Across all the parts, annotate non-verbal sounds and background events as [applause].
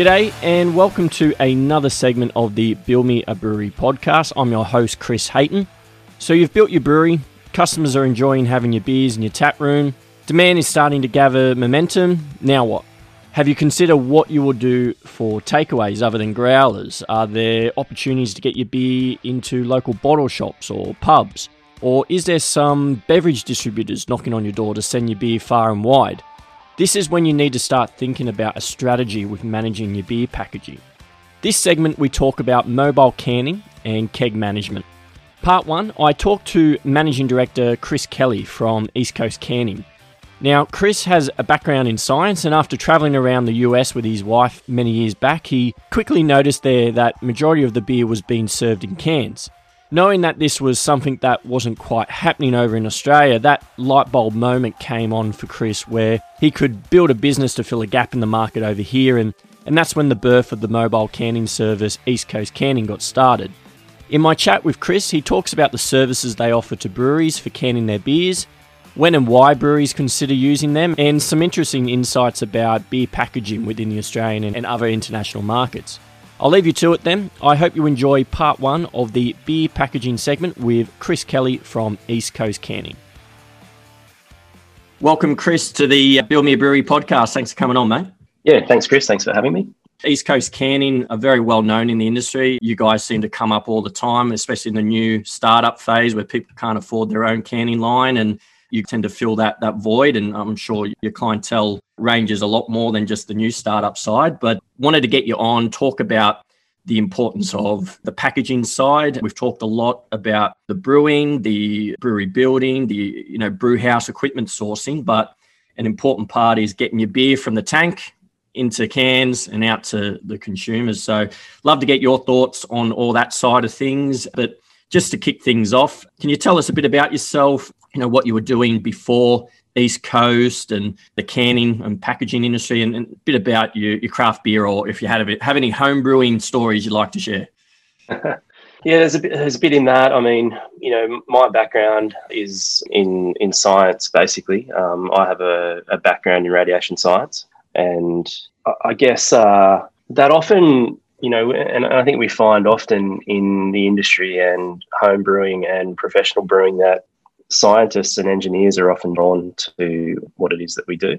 G'day, and welcome to another segment of the Build Me a Brewery podcast. I'm your host, Chris Hayton. So, you've built your brewery, customers are enjoying having your beers in your tap room, demand is starting to gather momentum. Now, what? Have you considered what you will do for takeaways other than growlers? Are there opportunities to get your beer into local bottle shops or pubs? Or is there some beverage distributors knocking on your door to send your beer far and wide? This is when you need to start thinking about a strategy with managing your beer packaging. This segment, we talk about mobile canning and keg management. Part one, I talked to Managing Director Chris Kelly from East Coast Canning. Now, Chris has a background in science, and after traveling around the US with his wife many years back, he quickly noticed there that majority of the beer was being served in cans. Knowing that this was something that wasn't quite happening over in Australia, that light bulb moment came on for Chris where he could build a business to fill a gap in the market over here, and, and that's when the birth of the mobile canning service East Coast Canning got started. In my chat with Chris, he talks about the services they offer to breweries for canning their beers, when and why breweries consider using them, and some interesting insights about beer packaging within the Australian and other international markets. I'll leave you to it then. I hope you enjoy part one of the beer packaging segment with Chris Kelly from East Coast Canning. Welcome, Chris, to the uh, Build Me a Brewery podcast. Thanks for coming on, mate. Yeah, thanks, Chris. Thanks for having me. East Coast Canning are very well known in the industry. You guys seem to come up all the time, especially in the new startup phase where people can't afford their own canning line and you tend to fill that that void. And I'm sure your clientele ranges a lot more than just the new startup side. But wanted to get you on, talk about the importance of the packaging side. We've talked a lot about the brewing, the brewery building, the you know brew house equipment sourcing, but an important part is getting your beer from the tank into cans and out to the consumers. So love to get your thoughts on all that side of things. But just to kick things off, can you tell us a bit about yourself? You know what you were doing before East Coast and the canning and packaging industry, and, and a bit about your, your craft beer, or if you had a have any home brewing stories you'd like to share. [laughs] yeah, there's a bit. There's a bit in that. I mean, you know, my background is in in science. Basically, um, I have a, a, background in radiation science, and I, I guess uh, that often you know, and I think we find often in the industry and home brewing and professional brewing that scientists and engineers are often drawn to what it is that we do.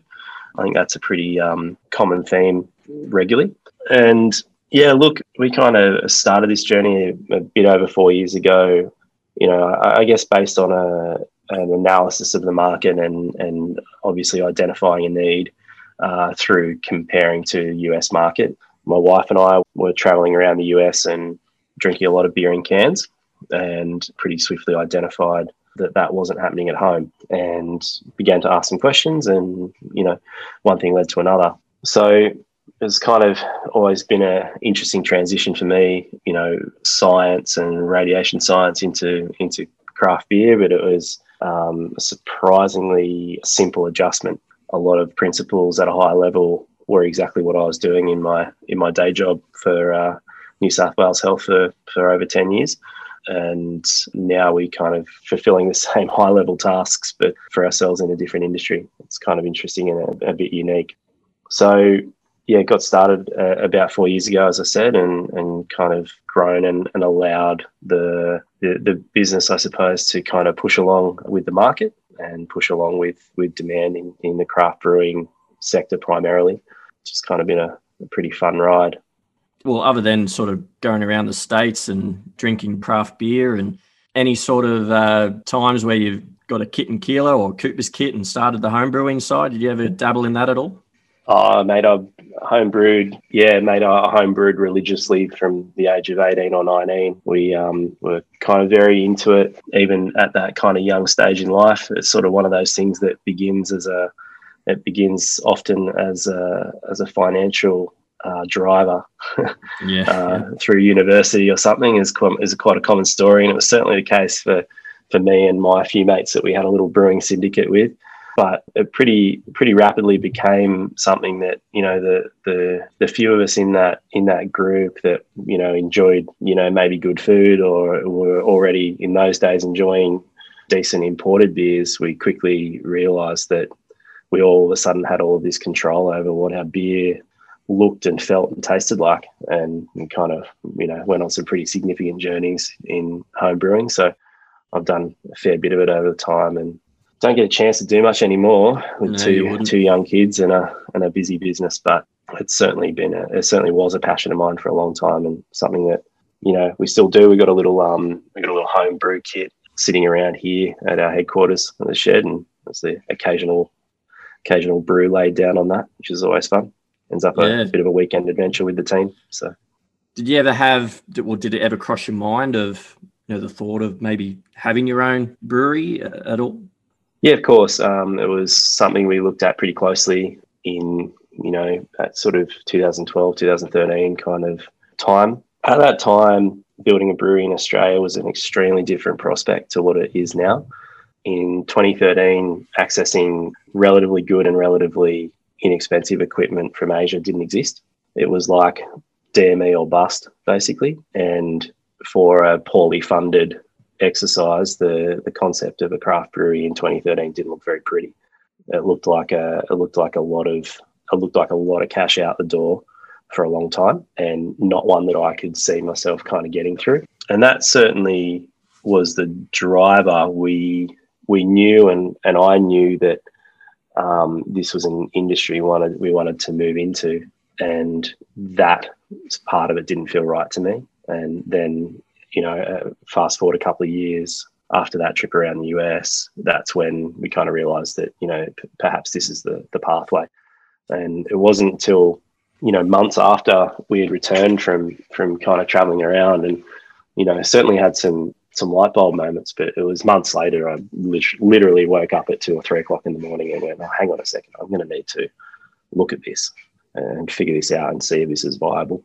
I think that's a pretty um, common theme regularly. And yeah, look, we kind of started this journey a bit over four years ago. You know, I, I guess based on a, an analysis of the market and and obviously identifying a need uh, through comparing to US market. My wife and I were traveling around the US and drinking a lot of beer in cans, and pretty swiftly identified that that wasn't happening at home and began to ask some questions and you know one thing led to another. So it's kind of always been an interesting transition for me you know science and radiation science into into craft beer but it was um, a surprisingly simple adjustment. A lot of principles at a high level were exactly what I was doing in my in my day job for uh, New South Wales Health for, for over 10 years and now we kind of fulfilling the [laughs] same high level tasks but for ourselves in a different industry. It's kind of interesting and a, a bit unique. So yeah got started uh, about four years ago as i said and and kind of grown and, and allowed the, the the business i suppose to kind of push along with the market and push along with with demand in, in the craft brewing sector primarily. It's just kind of been a, a pretty fun ride well, other than sort of going around the states and drinking craft beer, and any sort of uh, times where you've got a kit and kilo or Cooper's kit and started the home brewing side, did you ever dabble in that at all? Oh, mate, I home brewed. Yeah, mate, I home brewed religiously from the age of eighteen or nineteen. We um, were kind of very into it, even at that kind of young stage in life. It's sort of one of those things that begins as a it begins often as a as a financial uh, driver yeah, uh, yeah. through university or something is quite, is quite a common story, and it was certainly the case for for me and my few mates that we had a little brewing syndicate with. But it pretty pretty rapidly became something that you know the the the few of us in that in that group that you know enjoyed you know maybe good food or were already in those days enjoying decent imported beers. We quickly realised that we all of a sudden had all of this control over what our beer looked and felt and tasted like, and, and kind of you know went on some pretty significant journeys in home brewing. So I've done a fair bit of it over the time, and don't get a chance to do much anymore with no, two two young kids and a and a busy business. But it's certainly been a, it certainly was a passion of mine for a long time, and something that you know we still do. We got a little um we got a little home brew kit sitting around here at our headquarters in the shed, and there's the occasional occasional brew laid down on that, which is always fun. Ends up yeah. a bit of a weekend adventure with the team. So, did you ever have, or did it ever cross your mind of you know the thought of maybe having your own brewery uh, at all? Yeah, of course. Um, it was something we looked at pretty closely in you know that sort of 2012, 2013 kind of time. At that time, building a brewery in Australia was an extremely different prospect to what it is now. In 2013, accessing relatively good and relatively inexpensive equipment from Asia didn't exist. It was like DME or bust, basically. And for a poorly funded exercise, the the concept of a craft brewery in 2013 didn't look very pretty. It looked like a it looked like a lot of it looked like a lot of cash out the door for a long time, and not one that I could see myself kind of getting through. And that certainly was the driver. We we knew, and and I knew that um, this was an industry we wanted we wanted to move into, and that part of it didn't feel right to me. And then you know, uh, fast forward a couple of years after that trip around the US, that's when we kind of realized that, you know, p- perhaps this is the, the pathway. And it wasn't until, you know, months after we had returned from, from kind of traveling around and, you know, certainly had some, some light bulb moments, but it was months later. I literally woke up at two or three o'clock in the morning and went, oh, hang on a second, I'm going to need to look at this and figure this out and see if this is viable.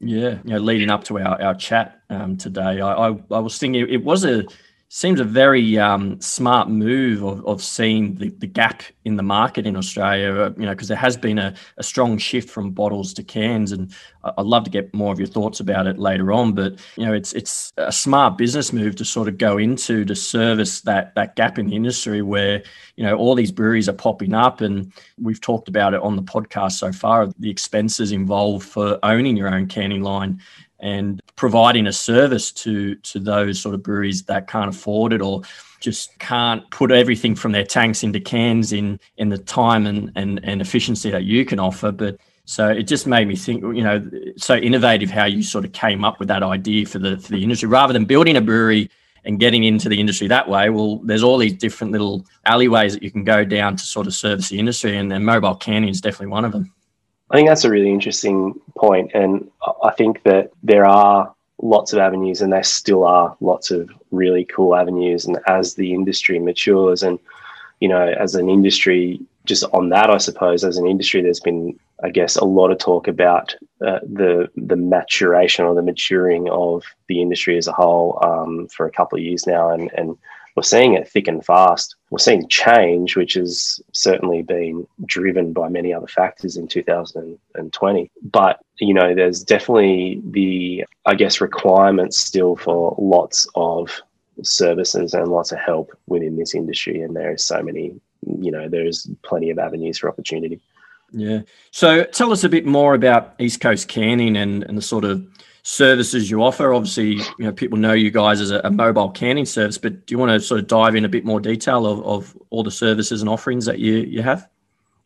Yeah, you know, leading up to our, our chat um, today, I, I, I was thinking it was a seems a very um, smart move of, of seeing the, the gap in the market in Australia, uh, you know, because there has been a, a strong shift from bottles to cans. And I'd love to get more of your thoughts about it later on. But, you know, it's it's a smart business move to sort of go into to service that, that gap in the industry where, you know, all these breweries are popping up. And we've talked about it on the podcast so far, the expenses involved for owning your own canning line and providing a service to to those sort of breweries that can't afford it or just can't put everything from their tanks into cans in in the time and and, and efficiency that you can offer. But so it just made me think you know so innovative how you sort of came up with that idea for the for the industry. Rather than building a brewery and getting into the industry that way well there's all these different little alleyways that you can go down to sort of service the industry and, and mobile canning is definitely one of them I think that's a really interesting point, and I think that there are lots of avenues, and there still are lots of really cool avenues. And as the industry matures, and you know, as an industry, just on that, I suppose, as an industry, there's been, I guess, a lot of talk about uh, the the maturation or the maturing of the industry as a whole um, for a couple of years now, and and we're seeing it thick and fast. We're seeing change, which has certainly been driven by many other factors in 2020. But, you know, there's definitely the, I guess, requirements still for lots of services and lots of help within this industry. And there is so many, you know, there's plenty of avenues for opportunity. Yeah. So tell us a bit more about East Coast Canning and, and the sort of services you offer. Obviously, you know people know you guys as a, a, mobile canning service, but do you want to sort of dive in a bit more detail of, of all the services and offerings that you you have?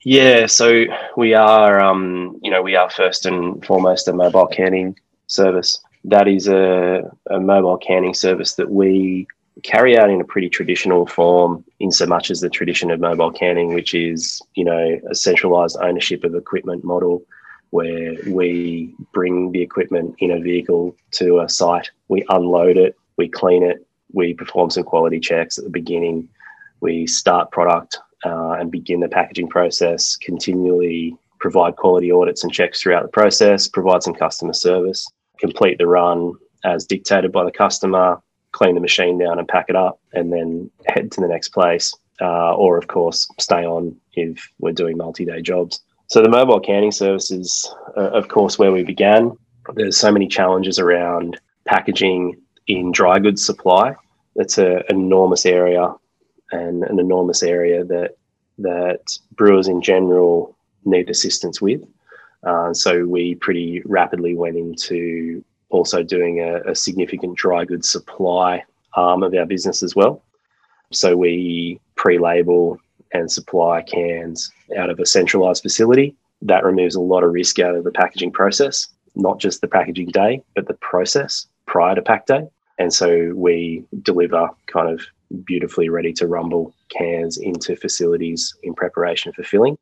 Yeah, so we are, um, you know, we are first and foremost a mobile canning service. That is a, a mobile canning service that we carry out in a pretty traditional form, in so much as the tradition of mobile canning, which is, you know, a centralized ownership of equipment model where we bring the equipment in a vehicle to a site, we unload it, we clean it, we perform some quality checks at the beginning, we start product uh, and begin the packaging process, continually provide quality audits and checks throughout the process, provide some customer service, complete the run as dictated by the customer, clean the machine down and pack it up, and then head to the next place. Uh, or, of course, stay on if we're doing multi day jobs. So the mobile canning service is, uh, of course, where we began. There's so many challenges around packaging in dry goods supply. It's an enormous area and an enormous area that that brewers in general need assistance with. Uh, so we pretty rapidly went into also doing a, a significant dry goods supply arm of our business as well. So we pre-label and supply cans out of a centralized facility. That removes a lot of risk out of the packaging process, not just the packaging day, but the process prior to pack day. And so we deliver kind of beautifully ready to rumble cans into facilities in preparation for filling.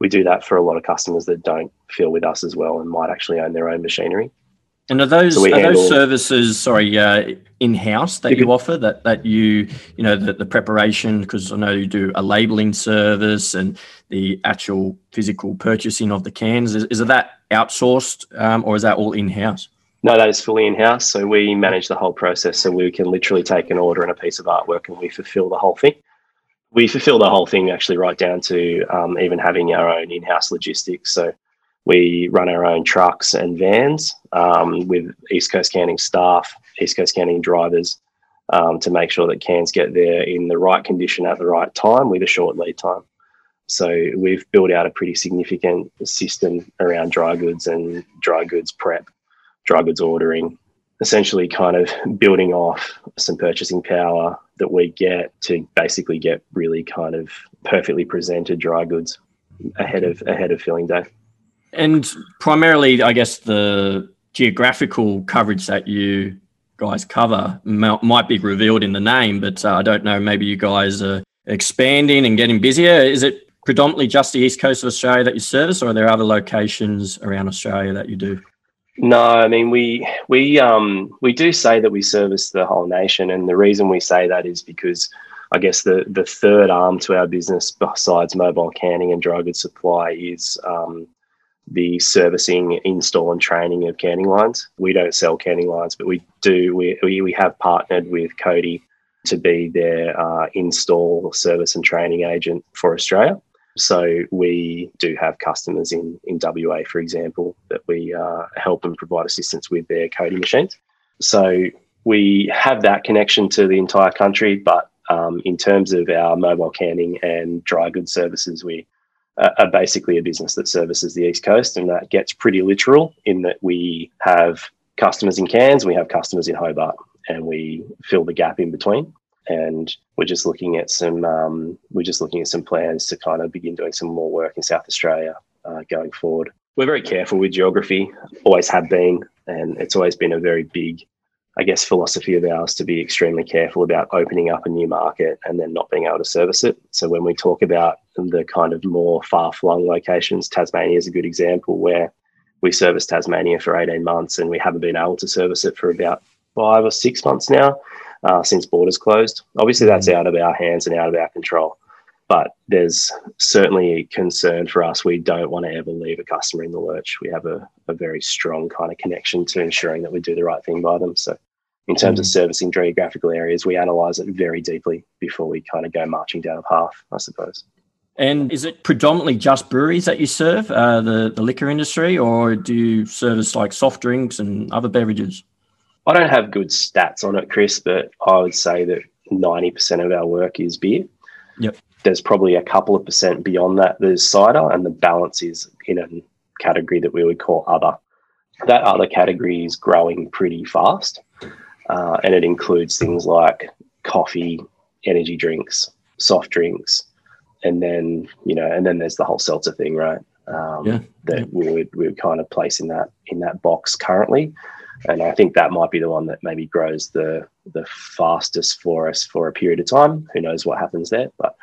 We do that for a lot of customers that don't fill with us as well and might actually own their own machinery. And are those so are handle, those services sorry uh, in house that you, you offer that that you you know the, the preparation because I know you do a labeling service and the actual physical purchasing of the cans is, is that outsourced um, or is that all in house? No, that is fully in house. So we manage the whole process. So we can literally take an order and a piece of artwork and we fulfill the whole thing. We fulfill the whole thing actually right down to um, even having our own in house logistics. So we run our own trucks and vans um, with East Coast Canning staff, East Coast Canning drivers um, to make sure that cans get there in the right condition at the right time with a short lead time. So we've built out a pretty significant system around dry goods and dry goods prep dry goods ordering, essentially kind of [laughs] building off some purchasing power that we get to basically get really kind of perfectly presented dry goods ahead of ahead of filling day. And primarily, I guess the geographical coverage that you guys cover might be revealed in the name, but uh, I don't know. Maybe you guys are expanding and getting busier. Is it predominantly just the east coast of Australia that you service, or are there other locations around Australia that you do? No, I mean we we um we do say that we service the whole nation, and the reason we say that is because I guess the the third arm to our business besides mobile canning and dry goods supply is um, the servicing, install, and training of canning lines. We don't sell canning lines, but we do. We we, have partnered with Codi to be their uh, install, service, and training agent for Australia. So we do have customers in in WA, for example, that we uh, help and provide assistance with their coding machines. So we have that connection to the entire country, but um, in terms of our mobile canning and dry goods services, we are basically a business that services the East Coast, and that gets pretty literal in that we have customers in Cairns, we have customers in Hobart, and we fill the gap in between and we're just looking at some um, we're just looking at some plans to kind of begin doing some more work in South Australia uh, going forward. We're very careful with geography, always have been, and it's always been a very big, I guess, philosophy of ours to be extremely careful about opening up a new market and then not being able to service it. So when we talk about the kind of more far flung locations, Tasmania is a good example where we serviced Tasmania for 18 months and we haven't been able to service it for about five or six months now uh, since borders closed. Obviously, that's mm. out of our hands and out of our control. But there's certainly a concern for us. We don't want to ever leave a customer in the lurch. We have a, a very strong kind of connection to ensuring that we do the right thing by them. So, in terms mm. of servicing geographical areas, we analyze it very deeply before we kind of go marching down a path, I suppose. And is it predominantly just breweries that you serve, uh, the, the liquor industry, or do you service like soft drinks and other beverages? I don't have good stats on it, Chris, but I would say that 90% of our work is beer. Yep. There's probably a couple of percent beyond that. There's cider, and the balance is in a category that we would call other. That other category is growing pretty fast, uh, and it includes things like coffee, energy drinks, soft drinks, and then you know, and then there's the whole seltzer thing, right? Um, yeah. That yeah. we would we would kind of place in that in that box currently and I think that might be the one that maybe grows the the fastest for us for a period of time. Who knows what happens there? But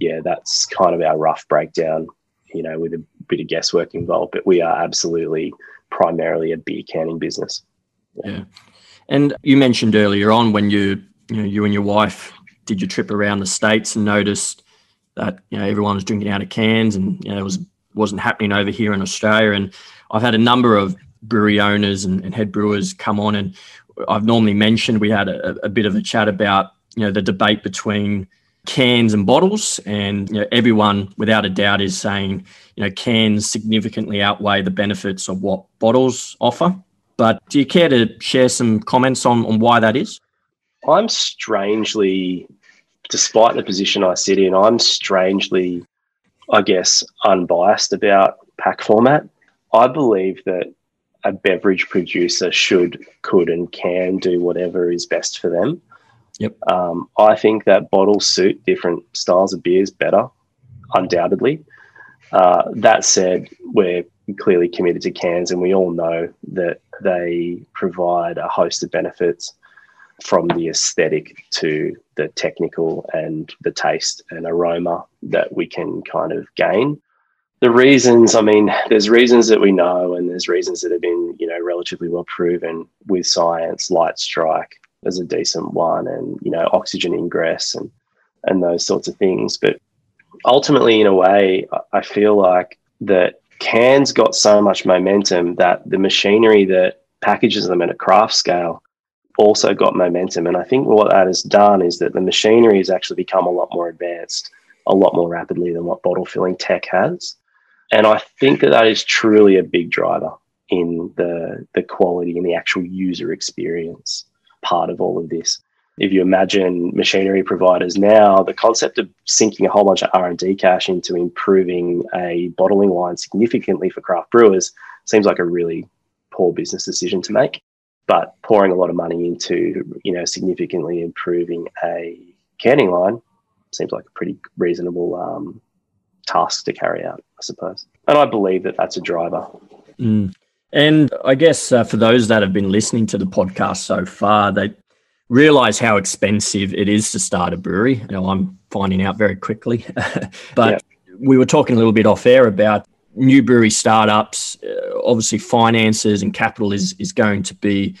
yeah, that's kind of our rough breakdown. You know, with a bit of guesswork involved, but we are absolutely primarily a beer canning business. Yeah. yeah. And you mentioned earlier on when you you know you and your wife did your trip around the states and noticed that you know everyone was drinking out of cans and you know it was wasn't happening over here in Australia. And I've had a number of brewery owners and, and, head brewers come on and I've normally mentioned we had a, a, bit of a chat about you know the debate between cans and bottles and you know everyone without a doubt is saying you know cans significantly outweigh the benefits of what bottles offer. But do you care to share some comments on, on why that is? I'm strangely despite the position i sit in i'm strangely i guess unbiased about pack format. I believe that a beverage producer should, could, and can do whatever is best for them. Yep. Um, I think that bottles suit different styles of beers better, undoubtedly. Uh, that said, we're clearly committed to cans, and we all know that they provide a host of benefits from the aesthetic to the technical and the taste and aroma that we can kind of gain. The reasons, I mean, there's reasons that we know, and there's reasons that have been, you know, relatively well proven with science. Light strike is a decent one, and you know, oxygen ingress and and those sorts of things. But ultimately, in a way, I feel like that cans got so much momentum that the machinery that packages them at a craft scale also got momentum. And I think what that has done is that the machinery has actually become a lot more advanced, a lot more rapidly than what bottle filling tech has. And I think that that is truly a big driver in the, the quality and the actual user experience part of all of this. If you imagine machinery providers now, the concept of sinking a whole bunch of R&D cash into improving a bottling line significantly for craft brewers seems like a really poor business decision to make but pouring a lot of money into you know significantly improving a canning line seems like a pretty reasonable um, task to carry out, I suppose. And I believe that that's a driver. Mm. And I guess uh, for those that have been listening to the podcast so far, they realize how expensive it is to start a brewery. You know, I'm finding out very quickly. [laughs] but we were talking a little bit off air about new brewery startups, uh, obviously finances and capital is is going to be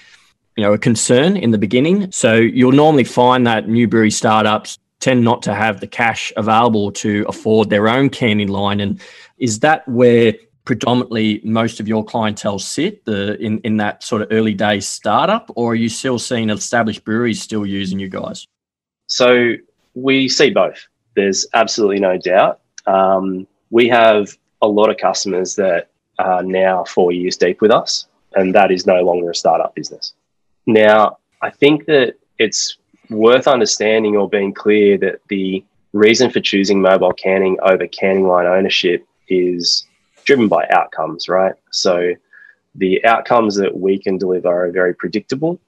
you know a concern in the beginning. So you'll normally find that new brewery startups tend not to have the cash available to afford their own canning line. And is that where predominantly most of your clientele sit the in, in that sort of early day startup, or are you still seeing established breweries still using you guys? So we see both. There's absolutely no doubt. Um, we have a lot of customers that are now four years deep with us, and that is no longer a startup business. Now, I think that it's worth understanding or being clear that the reason for choosing mobile canning over canning line ownership is driven by outcomes, right? So the outcomes that we can deliver are very predictable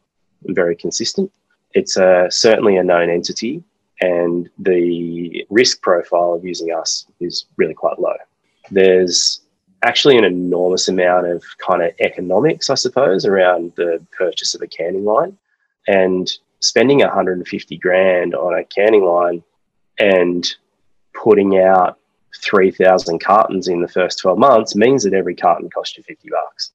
and very consistent. It's a, certainly a known entity, and the risk profile of using us is really quite low there's actually an enormous amount of kind of economics, I suppose, around the purchase of a canning line. And spending 150 grand on a canning line and putting out 3,000 cartons in the first 12 months means that every carton costs you 50 bucks.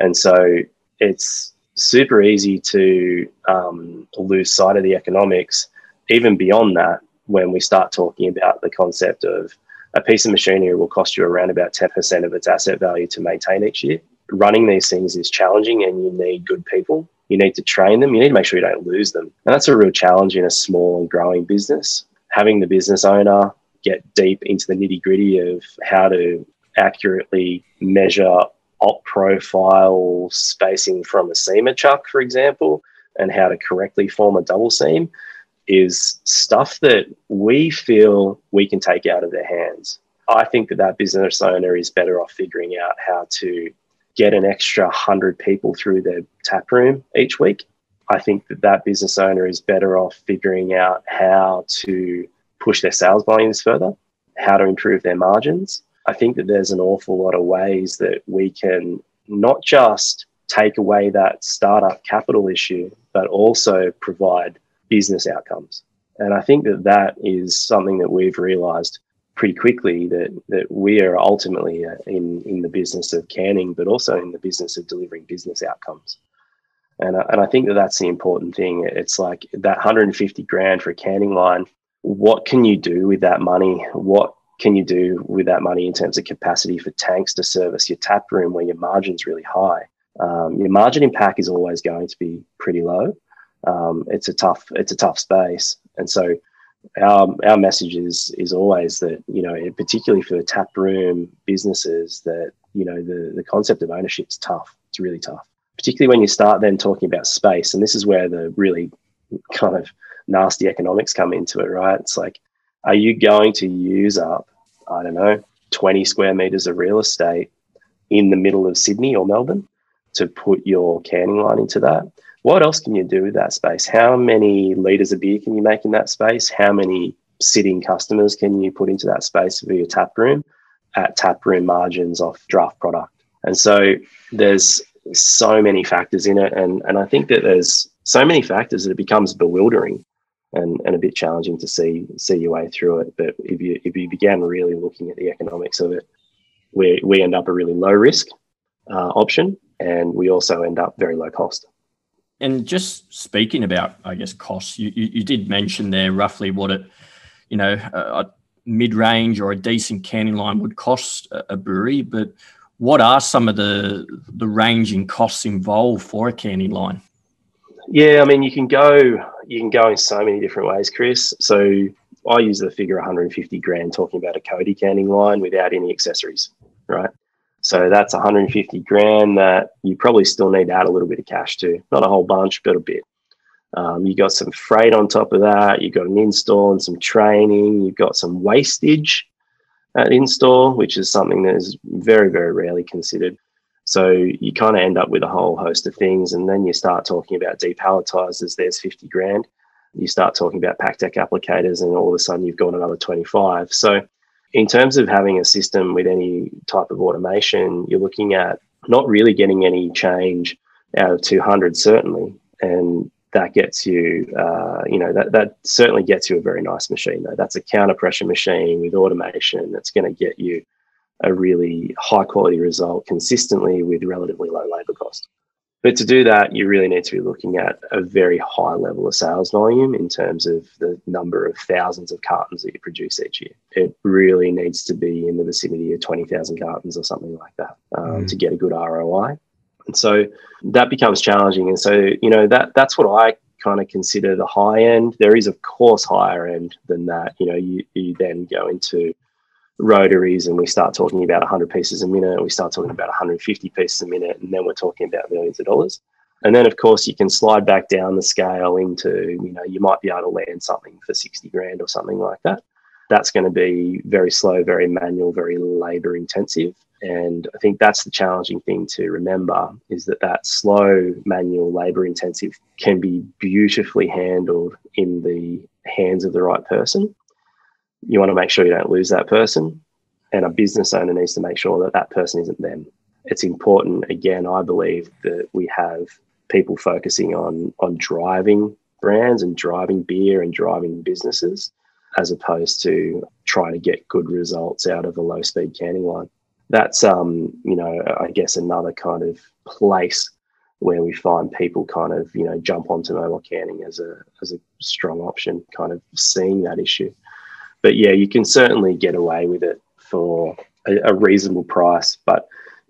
And so it's super easy to um, lose sight of the economics, even beyond that, when we start talking about the concept of a piece of machinery will cost you around about 10% of its asset value to maintain each year. Running these things is challenging and you need good people. You need to train them. You need to make sure you don't lose them. And that's a real challenge in a small and growing business. Having the business owner get deep into the nitty gritty of how to accurately measure op profile spacing from a seamer chuck, for example, and how to correctly form a double seam is stuff that we feel we can take out of their hands. I think that that business owner is better off figuring out how to get an extra 100 people through their tap room each week. I think that that business owner is better off figuring out how to push their sales volumes further, how to improve their margins. I think that there's an awful lot of ways that we can not just take away that startup capital issue, but also provide business outcomes. And I think that that is something that we've realized pretty quickly that, that we are ultimately uh, in, in the business of canning, but also in the business of delivering business outcomes. And, and I think that that's the important thing. It's like that 150 grand for a canning line. What can you do with that money? What can you do with that money in terms of capacity for tanks to service your tap room where your margin's really high? Um, your margin impact is always going to be pretty low um, it's a tough it's a tough space. And so our our message is is always that you know particularly for tap room businesses that you know the the concept of ownership is tough. It's really tough, particularly when you start then talking about space. And this is where the really kind of nasty economics come into it, right? It's like, are you going to use up I don't know 20 square meters of real estate in the middle of Sydney or Melbourne to put your canning line into that. What else can you do with that space? How many litres of beer can you make in that space? How many sitting customers can you put into that space for your tap room at tap room margins off draft product? And so there's so many factors in it. And, and I think that there's so many factors that it becomes bewildering and, and a bit challenging to see see your way through it. But if you if you began really looking at the economics of it, we, we end up a really low risk uh, option and we also end up very low cost. And just speaking about, I guess, costs, you, you, you did mention there roughly what it, you know, a, a mid range or a decent canning line would cost a, a brewery, but what are some of the the ranging costs involved for a canning line? Yeah, I mean, you can go you can go in so many different ways, Chris. So I use the figure 150 grand talking about a Codi canning line without any accessories, right? So that's 150 grand that you probably still need to add a little bit of cash to. Not a whole bunch, but a bit. Um, you got some freight on top of that. You've got an install and some training. You've got some wastage at install, which is something that is very, very rarely considered. So you kind of end up with a whole host of things, and then you start talking about depalletizers. There's 50 grand. You start talking about PakTech applicators, and all of a sudden you've got another 25. So in terms of having a system with any type of automation, you're looking at not really getting any change out of 200, certainly. And that gets you, uh, you know, that, that certainly gets you a very nice machine, though. That's a counter pressure machine with automation that's going to get you a really high quality result consistently with relatively low labor cost. But to do that, you really need to be looking at a very high level of sales volume in terms of the number of thousands of cartons that you produce each year. It really needs to be in the vicinity of 20,000 cartons or something like that um, mm. to get a good ROI. And so that becomes challenging. And so, you know, that that's what I kind of consider the high end. There is, of course, higher end than that. You know, you, you then go into rotaries and we start talking about 100 pieces a minute, we start talking about 150 pieces a minute, and then we're talking about millions of dollars. And then, of course, you can slide back down the scale into, you know, you might be able to land something for 60 grand or something like that. That's going to be very slow, very manual, very labor intensive. And I think that's the challenging thing to remember is that that slow, manual, labor intensive can be beautifully handled in the hands of the right person you want to make sure you don't lose that person. And a business owner needs to make sure that that person isn't them. It's important, again, I believe, that we have people focusing on on driving brands and driving beer and driving businesses as opposed to trying to get good results out of a low speed canning line. That's um, you know, I guess another kind of place where we find people kind of, you know, jump onto mobile canning as a as a strong option, kind of seeing that issue but yeah, you can certainly get away with it for a, a, reasonable price. But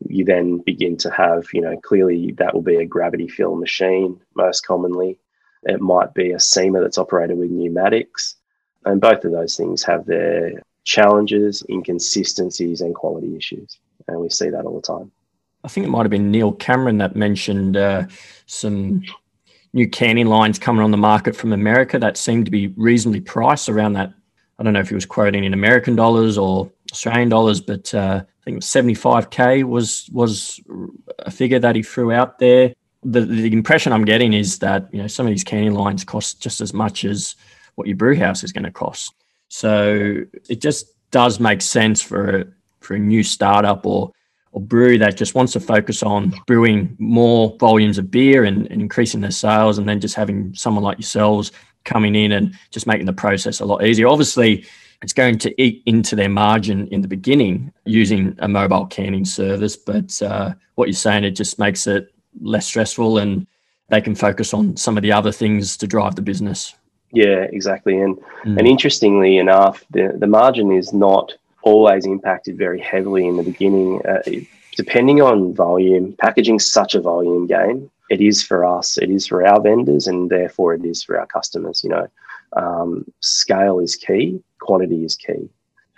you then begin to have, you know, clearly that will be a gravity fill machine most commonly. It might be a seamer that's operated with pneumatics. And both of those things have their challenges, inconsistencies, and quality issues. And we see that all the time. I think it might have been Neil Cameron that mentioned uh, some new canning lines coming on the market from America that seemed to be reasonably priced around that I don't know if he was quoting in American dollars or Australian dollars, but uh, I think 75k was was a figure that he threw out there. The, the impression I'm getting is that you know some of these canning lines cost just as much as what your brew house is going to cost. So it just does make sense for a, for a new startup or or brewery that just wants to focus on brewing more volumes of beer and, and increasing their sales, and then just having someone like yourselves coming in and just making the process a lot easier. Obviously, it's going to eat into their margin in the beginning using a mobile canning service, but uh, what you're saying, it just makes it less stressful and they can focus on some of the other things to drive the business. Yeah, exactly. And mm. and interestingly enough, the, the margin is not always impacted very heavily in the beginning. Uh, depending on volume, packaging such a volume game it is for us, it is for our vendors, and therefore it is for our customers. You know, um, scale is key, quantity is key,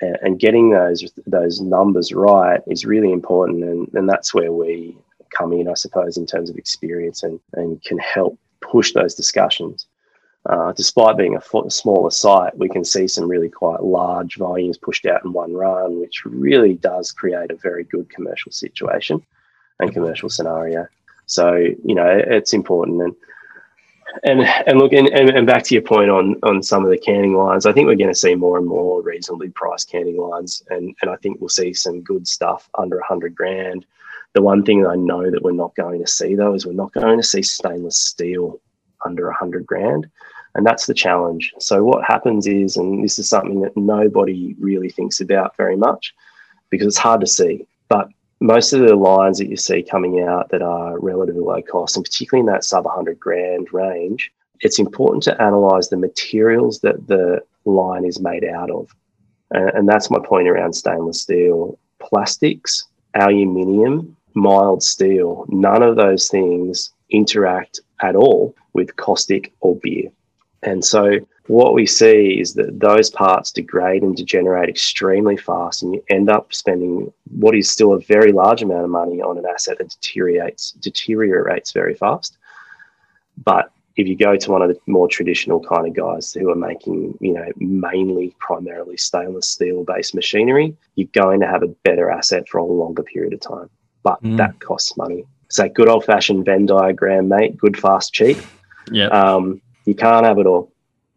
and, and, getting those those numbers right is really important, and, and that's where we come in, I suppose, in terms of experience and and can help push those discussions. uh, despite being a smaller site, we can see some really quite large volumes pushed out in one run, which really does create a very good commercial situation and commercial scenario. So you know it's important and and and look and, and, back to your point on on some of the canning lines, I think we're going to see more and more reasonably priced canning lines, and and I think we'll see some good stuff under hundred grand. The one thing I know that we're not going to see though is we're not going to see stainless steel under hundred grand. And that's the challenge. So, what happens is, and this is something that nobody really thinks about very much because it's hard to see, but most of the lines that you see coming out that are relatively low cost, and particularly in that sub 100 grand range, it's important to analyze the materials that the line is made out of. And that's my point around stainless steel. Plastics, aluminium, mild steel, none of those things interact at all with caustic or beer. And so what we see is that those parts degrade and degenerate extremely fast, and you end up spending what is still a very large amount of money on an asset that deteriorates deteriorates very fast. But if you go to one of the more traditional kind of guys who are making, you know, mainly primarily stainless steel based machinery, you're going to have a better asset for a longer period of time. But mm. that costs money. It's So good old fashioned Venn diagram, mate. Good, fast, cheap. Yeah. Um, you can't have it all.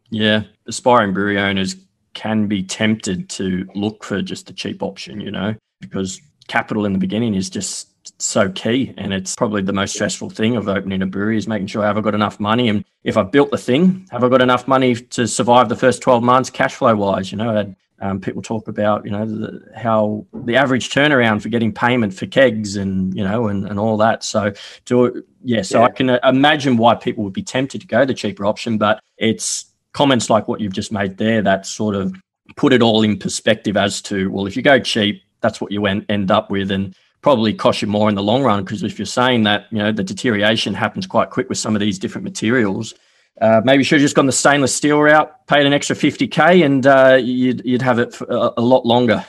Yeah, aspiring brewery owners can be tempted to look for just a cheap option, you know, because capital in the beginning is just so key and it's probably the most stressful thing of opening a brewery is making sure I have I got enough money and if I've built the thing, have I got enough money to survive the first 12 months cash flow wise, you know, um, people talk about you know the, how the average turnaround for getting payment for kegs and you know and, and all that so to yeah so yeah. i can imagine why people would be tempted to go the cheaper option but it's comments like what you've just made there that sort of put it all in perspective as to well if you go cheap that's what you end up with and probably cost you more in the long run. Because if you're saying that you know the deterioration happens quite quick with some of these different materials uh, maybe you should have just gone the stainless steel route paid an extra 50k and uh, you'd, you'd have it for a, a lot longer.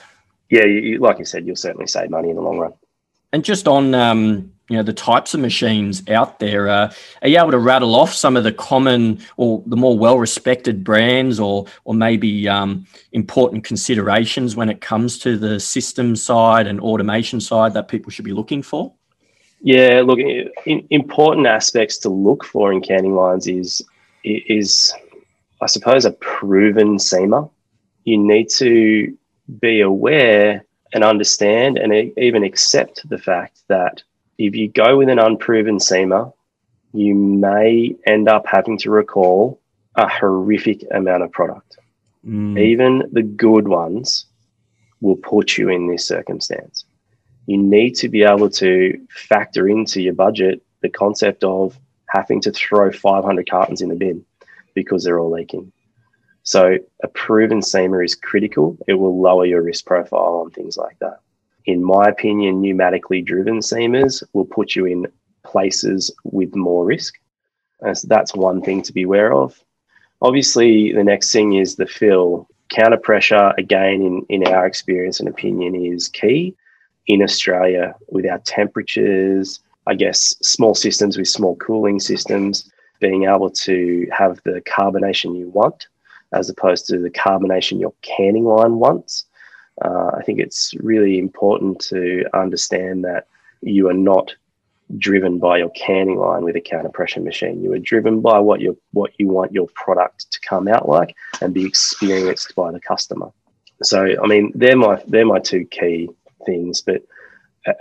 Yeah you, like you said you'll certainly save money in the long run. And just on um, you know the types of machines out there uh, are you able to rattle off some of the common or the more well respected brands or or maybe um, important considerations when it comes to the system side and automation side that people should be looking for? Yeah look in, important aspects to look for in canning lines is is i suppose a proven seamer. You need to be aware and understand and even accept the fact that if you go with an unproven seamer, you may end up having to recall a horrific amount of product. Mm. Even the good ones will put you in this circumstance. You need to be able to factor into your budget the concept of having to throw 500 cartons in the bin because they're all leaking. So, a proven seamer is critical. It will lower your risk profile on things like that in my opinion, pneumatically driven seamers will put you in places with more risk. Uh, so that's one thing to be aware of. Obviously, the next thing is the fill. Counter pressure, again, in, in our experience and opinion, is key in Australia with our temperatures, I guess, small systems with small cooling systems, being able to have the carbonation you want as opposed to the carbonation your canning line wants uh, I think it's really important to understand that you are not driven by your canning line with a counter pressure machine. You are driven by what you what you want your product to come out like and be experienced by the customer. So I mean they're my they're my two key things. But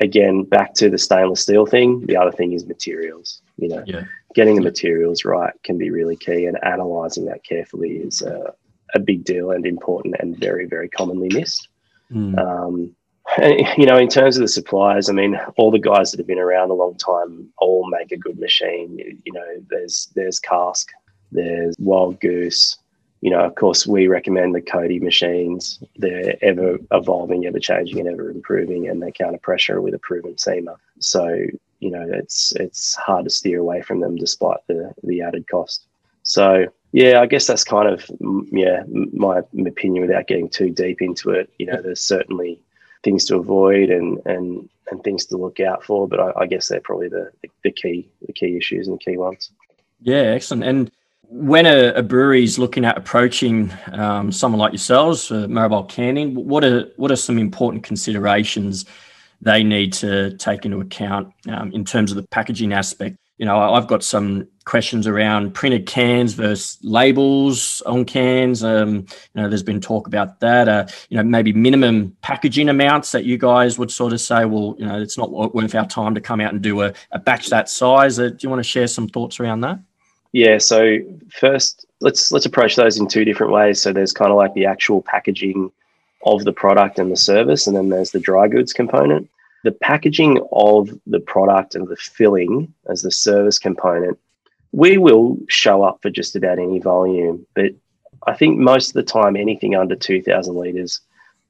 again, back to the stainless steel thing, the other thing is materials. You know, yeah. getting the materials right can be really key, and analyzing that carefully is a, a big deal and important and very very commonly missed. Mm. Um, and, you know, in terms of the suppliers, I mean, all the guys that have been around a long time all make a good machine. You know, there's there's Cask, there's Wild Goose. You know, of course, we recommend the Codi machines. They're ever evolving, ever changing, and ever improving, and they counter pressure with a proven seamer. So, you know, it's it's hard to steer away from them despite the the added cost. So, yeah, I guess that's kind of yeah my opinion without getting too deep into it. You know, there's certainly things to avoid and and and things to look out for, but I, I guess they're probably the, the, key the key issues and the key ones. Yeah, excellent. And when a, a brewery is looking at approaching um, someone like yourselves, uh, mobile canning, what are what are some important considerations they need to take into account um, in terms of the packaging aspect? You know, I've got some questions around printed cans versus labels on cans. Um, you know, there's been talk about that. Uh, you know, maybe minimum packaging amounts that you guys would sort of say, well, you know, it's not worth our time to come out and do a, a batch that size. Uh, do you want to share some thoughts around that? Yeah. So first, let's let's approach those in two different ways. So there's kind of like the actual packaging of the product and the service, and then there's the dry goods component. The packaging of the product and the filling as the service component, we will show up for just about any volume, but I think most of the time, anything under 2,000 litres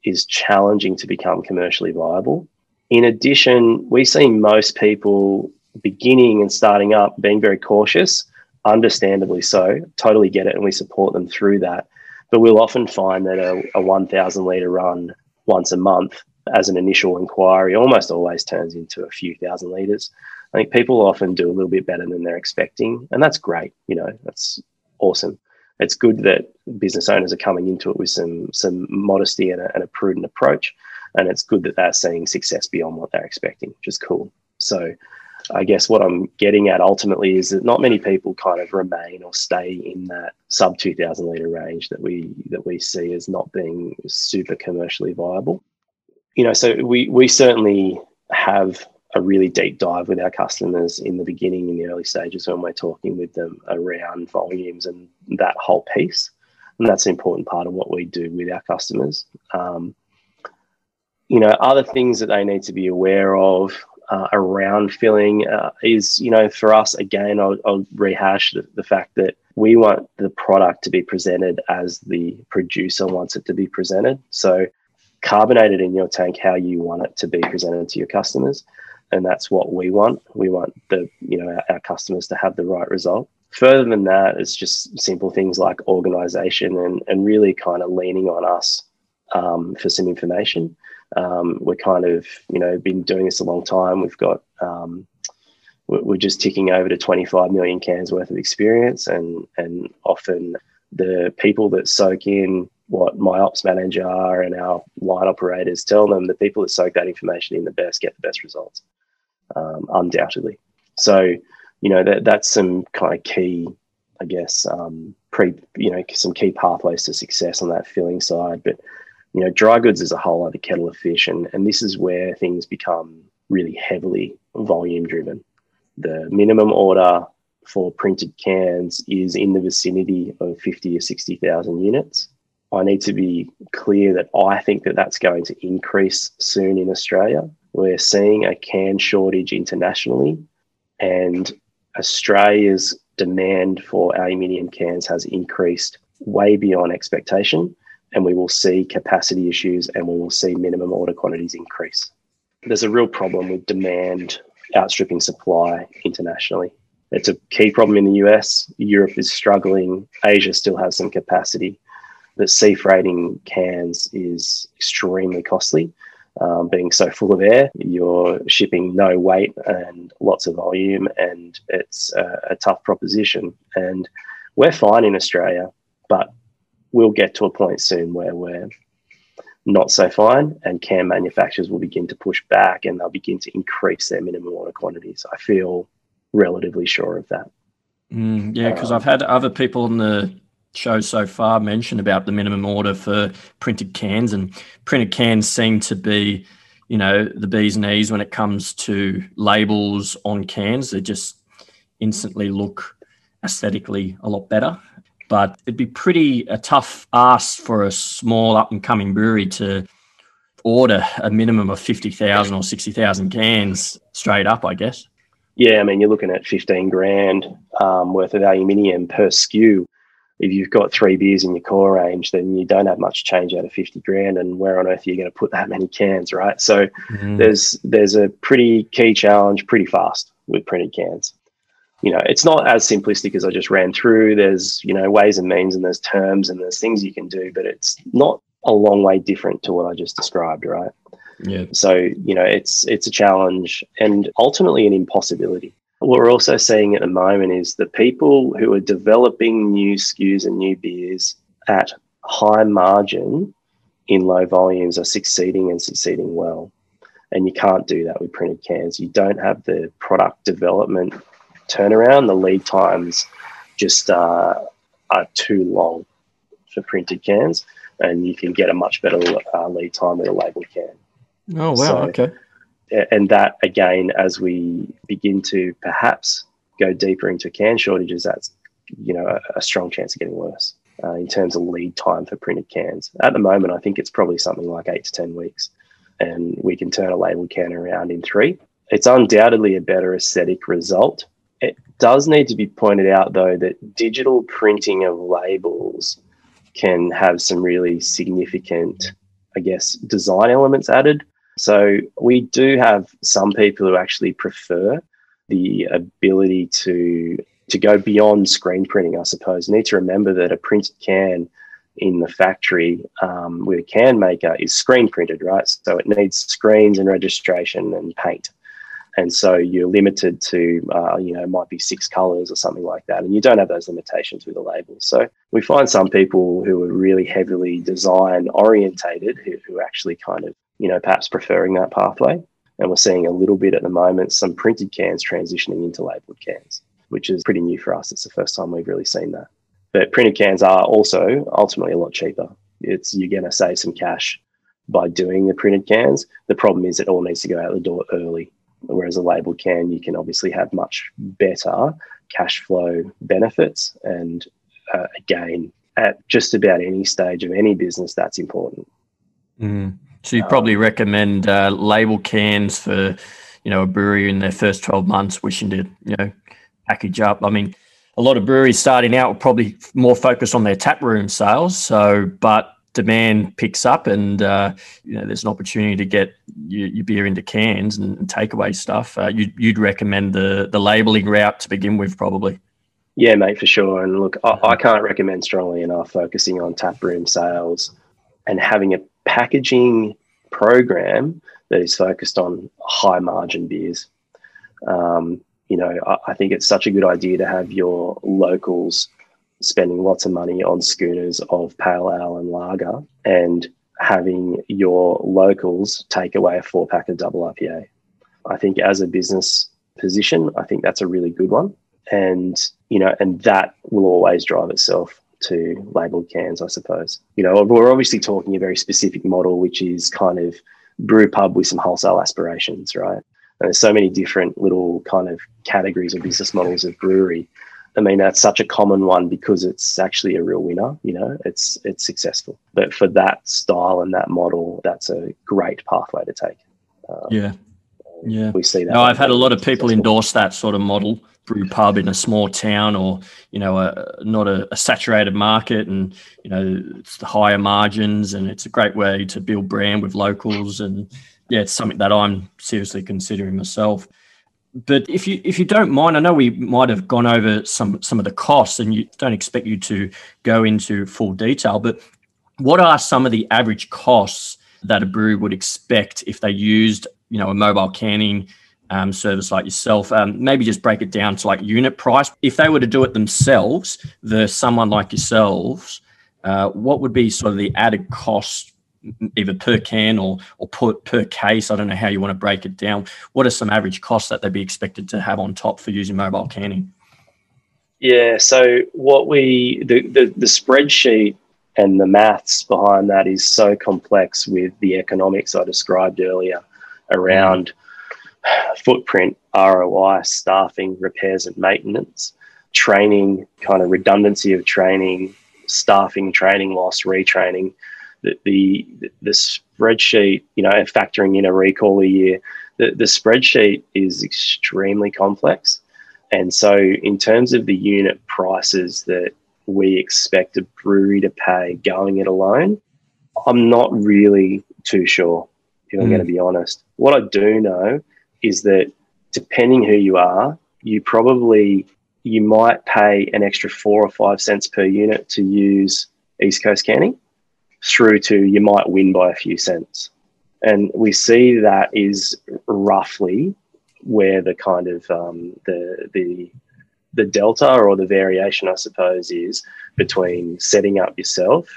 is challenging to become commercially viable. In addition, we see most people beginning and starting up being very cautious understandably so, totally get it, and we support them through that. But we'll often find that a, a 1,000 litre run once a month as an initial inquiry almost always turns into a few thousand litres. I think people often do a little bit better than they're expecting, and that's great. You know, that's awesome. It's good that business owners are coming into it with some some modesty and a, and a prudent approach, and it's good that they're seeing success beyond what they're expecting, which is cool. So I guess what I'm getting at ultimately is that not many people kind of remain or stay in that sub 2000 litre range that we that we see as not being super commercially viable. You know, so we we certainly have a really deep dive with our customers in the beginning, in the early stages when we're talking with them around volumes and that whole piece. And that's an important part of what we do with our customers. Um, you know, other things that they need to be aware of uh, around filling uh, is, you know, for us, again, I'll, I'll rehash the, the, fact that we want the product to be presented as the producer wants it to be presented. So, carbonated in your tank how you want it to be presented to your customers. And that's what we want. We want the, you know, our, our customers to have the right result. Further than that, it's just simple things like organization and, and really kind of leaning on us um, for some information. Um, we're kind of, you know, been doing this a long time. We've got, um, we're just ticking over to 25 million cans worth of experience, and and often the people that soak in what my ops manager and our line operators tell them, the people that soak that information in the best get the best results, um, undoubtedly. So, you know, that that's some kind of key, I guess, um, pre, you know, some key pathways to success on that filling side, but you know, dry goods is a whole other kettle of fish, and, and this is where things become really heavily volume driven. The minimum order for printed cans is in the vicinity of 50 or 60,000 units. I need to be clear that I think that that's going to increase soon in Australia. We're seeing a can shortage internationally, and Australia's demand for aluminium cans has increased way beyond expectation and we will see capacity issues and we will see minimum order quantities increase. There's a real problem with demand outstripping supply internationally. It's a key problem in the US. Europe is struggling. Asia still has some capacity. The sea freighting cans is extremely costly. Um, being so full of air, you're shipping no weight and lots of volume, and it's a, a tough proposition. And we're fine in Australia, but we'll get to a point soon where we're not so fine and can manufacturers will begin to push back and they'll begin to increase their minimum order quantities. I feel relatively sure of that. Mm, yeah, because I've had other people on the show so far mention about the minimum order for printed cans, and printed cans seem to be, you know, the bee's knees when it comes to labels on cans. They just instantly look aesthetically a lot better but it'd be pretty a tough ask for a small up and coming brewery to order a minimum of 50,000 or 60,000 cans straight up, I guess. Yeah, I mean, you're looking at 15 grand um, worth of aluminium per SKU. If you've got three beers in your core range, then you don't have much change out of 50 grand. And where on earth are you going to put that many cans, right? So mm-hmm. there's there's a pretty key challenge pretty fast with printed cans you know, it's not as simplistic as I just ran through. There's, you know, ways and means and there's terms and there's things you can do, but it's not a long way different to what I just described, right? Yeah. So, you know, it's it's a challenge and ultimately an impossibility. What we're also seeing at the moment is the people who are developing new SKUs and new beers at high margin in low volumes are succeeding and succeeding well. And you can't do that with printed cans. You don't have the product development turnaround. The lead times just uh, are too long for printed cans, and you can get a much better uh, lead time with a labeled can. Oh, wow. So, okay. And that, again, as we begin to perhaps go deeper into can shortages, that's you know a, a strong chance of getting worse uh, in terms of lead time for printed cans. At the moment, I think it's probably something like eight to 10 weeks, and we can turn a labeled can around in three. It's undoubtedly a better aesthetic result. It does need to be pointed out, though, that digital printing of labels can have some really significant, I guess, design elements added. So we do have some people who actually prefer the ability to to go beyond screen printing, I suppose, you need to remember that a printed can in the factory um, with a can maker is screen printed, right? So it needs screens and registration and paint. And so you're limited to, uh, you know, might be six colors or something like that. And you don't have those limitations with a label. So we find some people who are really heavily design orientated who, who actually kind of, you know, perhaps preferring that pathway. And we're seeing a little bit at the moment some printed cans transitioning into labeled cans which is pretty new for us. It's the first time we've really seen that. But printed cans are also ultimately a lot cheaper. It's you're going to save some cash by doing the printed cans. The problem is it all needs to go out the door early. Whereas a labeled can, you can obviously have much better cash flow benefits. And uh, again, at just about any stage of any business, that's important. Mm. So you probably um, recommend uh, label cans for, you know, a brewery in their first twelve months, wishing to, you know, package up. I mean, a lot of breweries starting out will probably more focused on their tap room sales. So, but demand picks up, and uh, you know, there's an opportunity to get your, your beer into cans and, and takeaway stuff. Uh, you'd, you'd recommend the the labeling route to begin with, probably. Yeah, mate, for sure. And look, I, I can't recommend strongly enough focusing on tap room sales and having a packaging program that is focused on high margin beers. Um, you know, I, I think it's such a good idea to have your locals spending lots of money on schooners of pale ale and lager and having your locals take away a four pack of double IPA. I think as a business position, I think that's a really good one. And, you know, and that will always drive itself to labeled cans, I suppose. You know, we're obviously talking a very specific model, which is kind of brew pub with some wholesale aspirations, right? And there's so many different little kind of categories or business models of brewery. I mean, that's such a common one because it's actually a real winner. You know, it's it's successful. But for that style and that model, that's a great pathway to take. Um, yeah, yeah. We see that. No, I've had a lot of people endorse that sort of model brew pub in a small town or you know a, not a, a, saturated market and you know it's the higher margins and it's a great way to build brand with locals and yeah, it's something that I'm seriously considering myself. But if you if you don't mind, I know we might have gone over some some of the costs, and you don't expect you to go into full detail. But what are some of the average costs that a brewery would expect if they used you know a mobile canning um, service like yourself? Um, maybe just break it down to like unit price. If they were to do it themselves versus someone like yourselves, uh, what would be sort of the added cost either per can or or per, per case. I don't know how you want to break it down. What are some average costs that they'd be expected to have on top for using mobile canning? Yeah, so what we the, the, the spreadsheet and the maths behind that is so complex with the economics I described earlier around footprint, ROI, staffing, repairs and maintenance, training, kind of redundancy of training, staffing, training loss, retraining the, the, the spreadsheet, you know, factoring in a recall a year, the, the spreadsheet is extremely complex. And so, in terms of the unit prices that we expect a brewery to pay going it alone, I'm not really too sure, if I'm mm. going to be honest. What I do know is that depending who you are, you probably you might pay an extra four or five cents per unit to use East Coast canning through to you might win by a few cents. And we see that is roughly where the kind of um, the the the delta or the variation, I suppose, is between setting up yourself,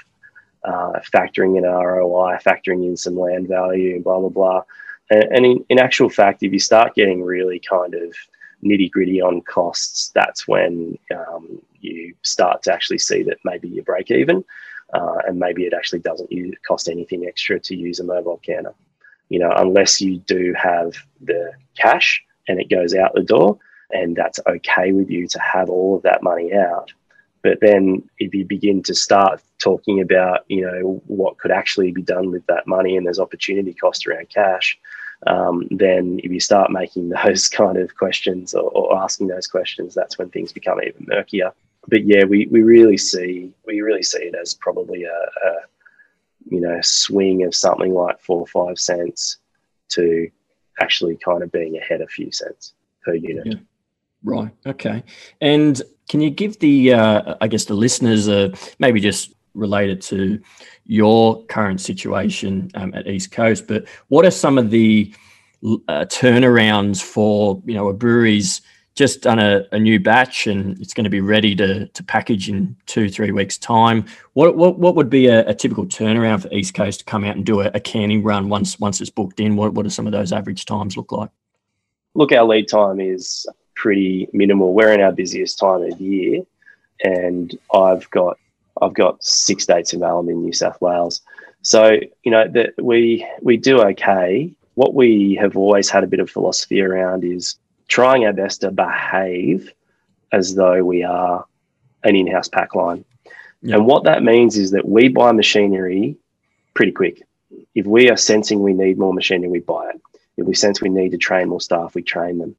uh, factoring in ROI, factoring in some land value, blah blah blah, and, and in, in actual fact, if you start getting really kind of nitty gritty on costs, that's when um, you start to actually see that maybe you break even, uh, and maybe it actually doesn't cost anything extra to use a mobile canner. You know, unless you do have the cash and it goes out the door, and that's okay with you to have all of that money out. But then, if you begin to start talking about, you know, what could actually be done with that money, and there's opportunity cost around cash, um, then if you start making those [laughs] kind of questions or, or, asking those questions, that's when things become even murkier. But yeah, we, we really see we really see it as probably a, a you know swing of something like four or five cents to actually kind of being ahead a few cents per unit. Yeah. Right. Okay. And can you give the, uh, I guess, the listeners, uh, maybe just related to your current situation um, at East Coast, but what are some of the uh, turnarounds for you know a brewery's just done a, a, new batch and it's going to be ready to, to package in two three weeks time? What what, what would be a, a typical turnaround for east coast to come out and do a, a, canning run once once it's booked in? What, what do some of those average times look like? Look our lead time is pretty minimal. We're in our busiest time of year and i've got I've got six dates in available in New South Wales. So you know that we we do okay. What we have always had a bit of philosophy around is trying our best to behave as though we are an in-house pack line. Yeah. And what that means is that we buy machinery pretty quick. If we are sensing we need more machinery, we buy it. If we sense we need to train more staff, we train them.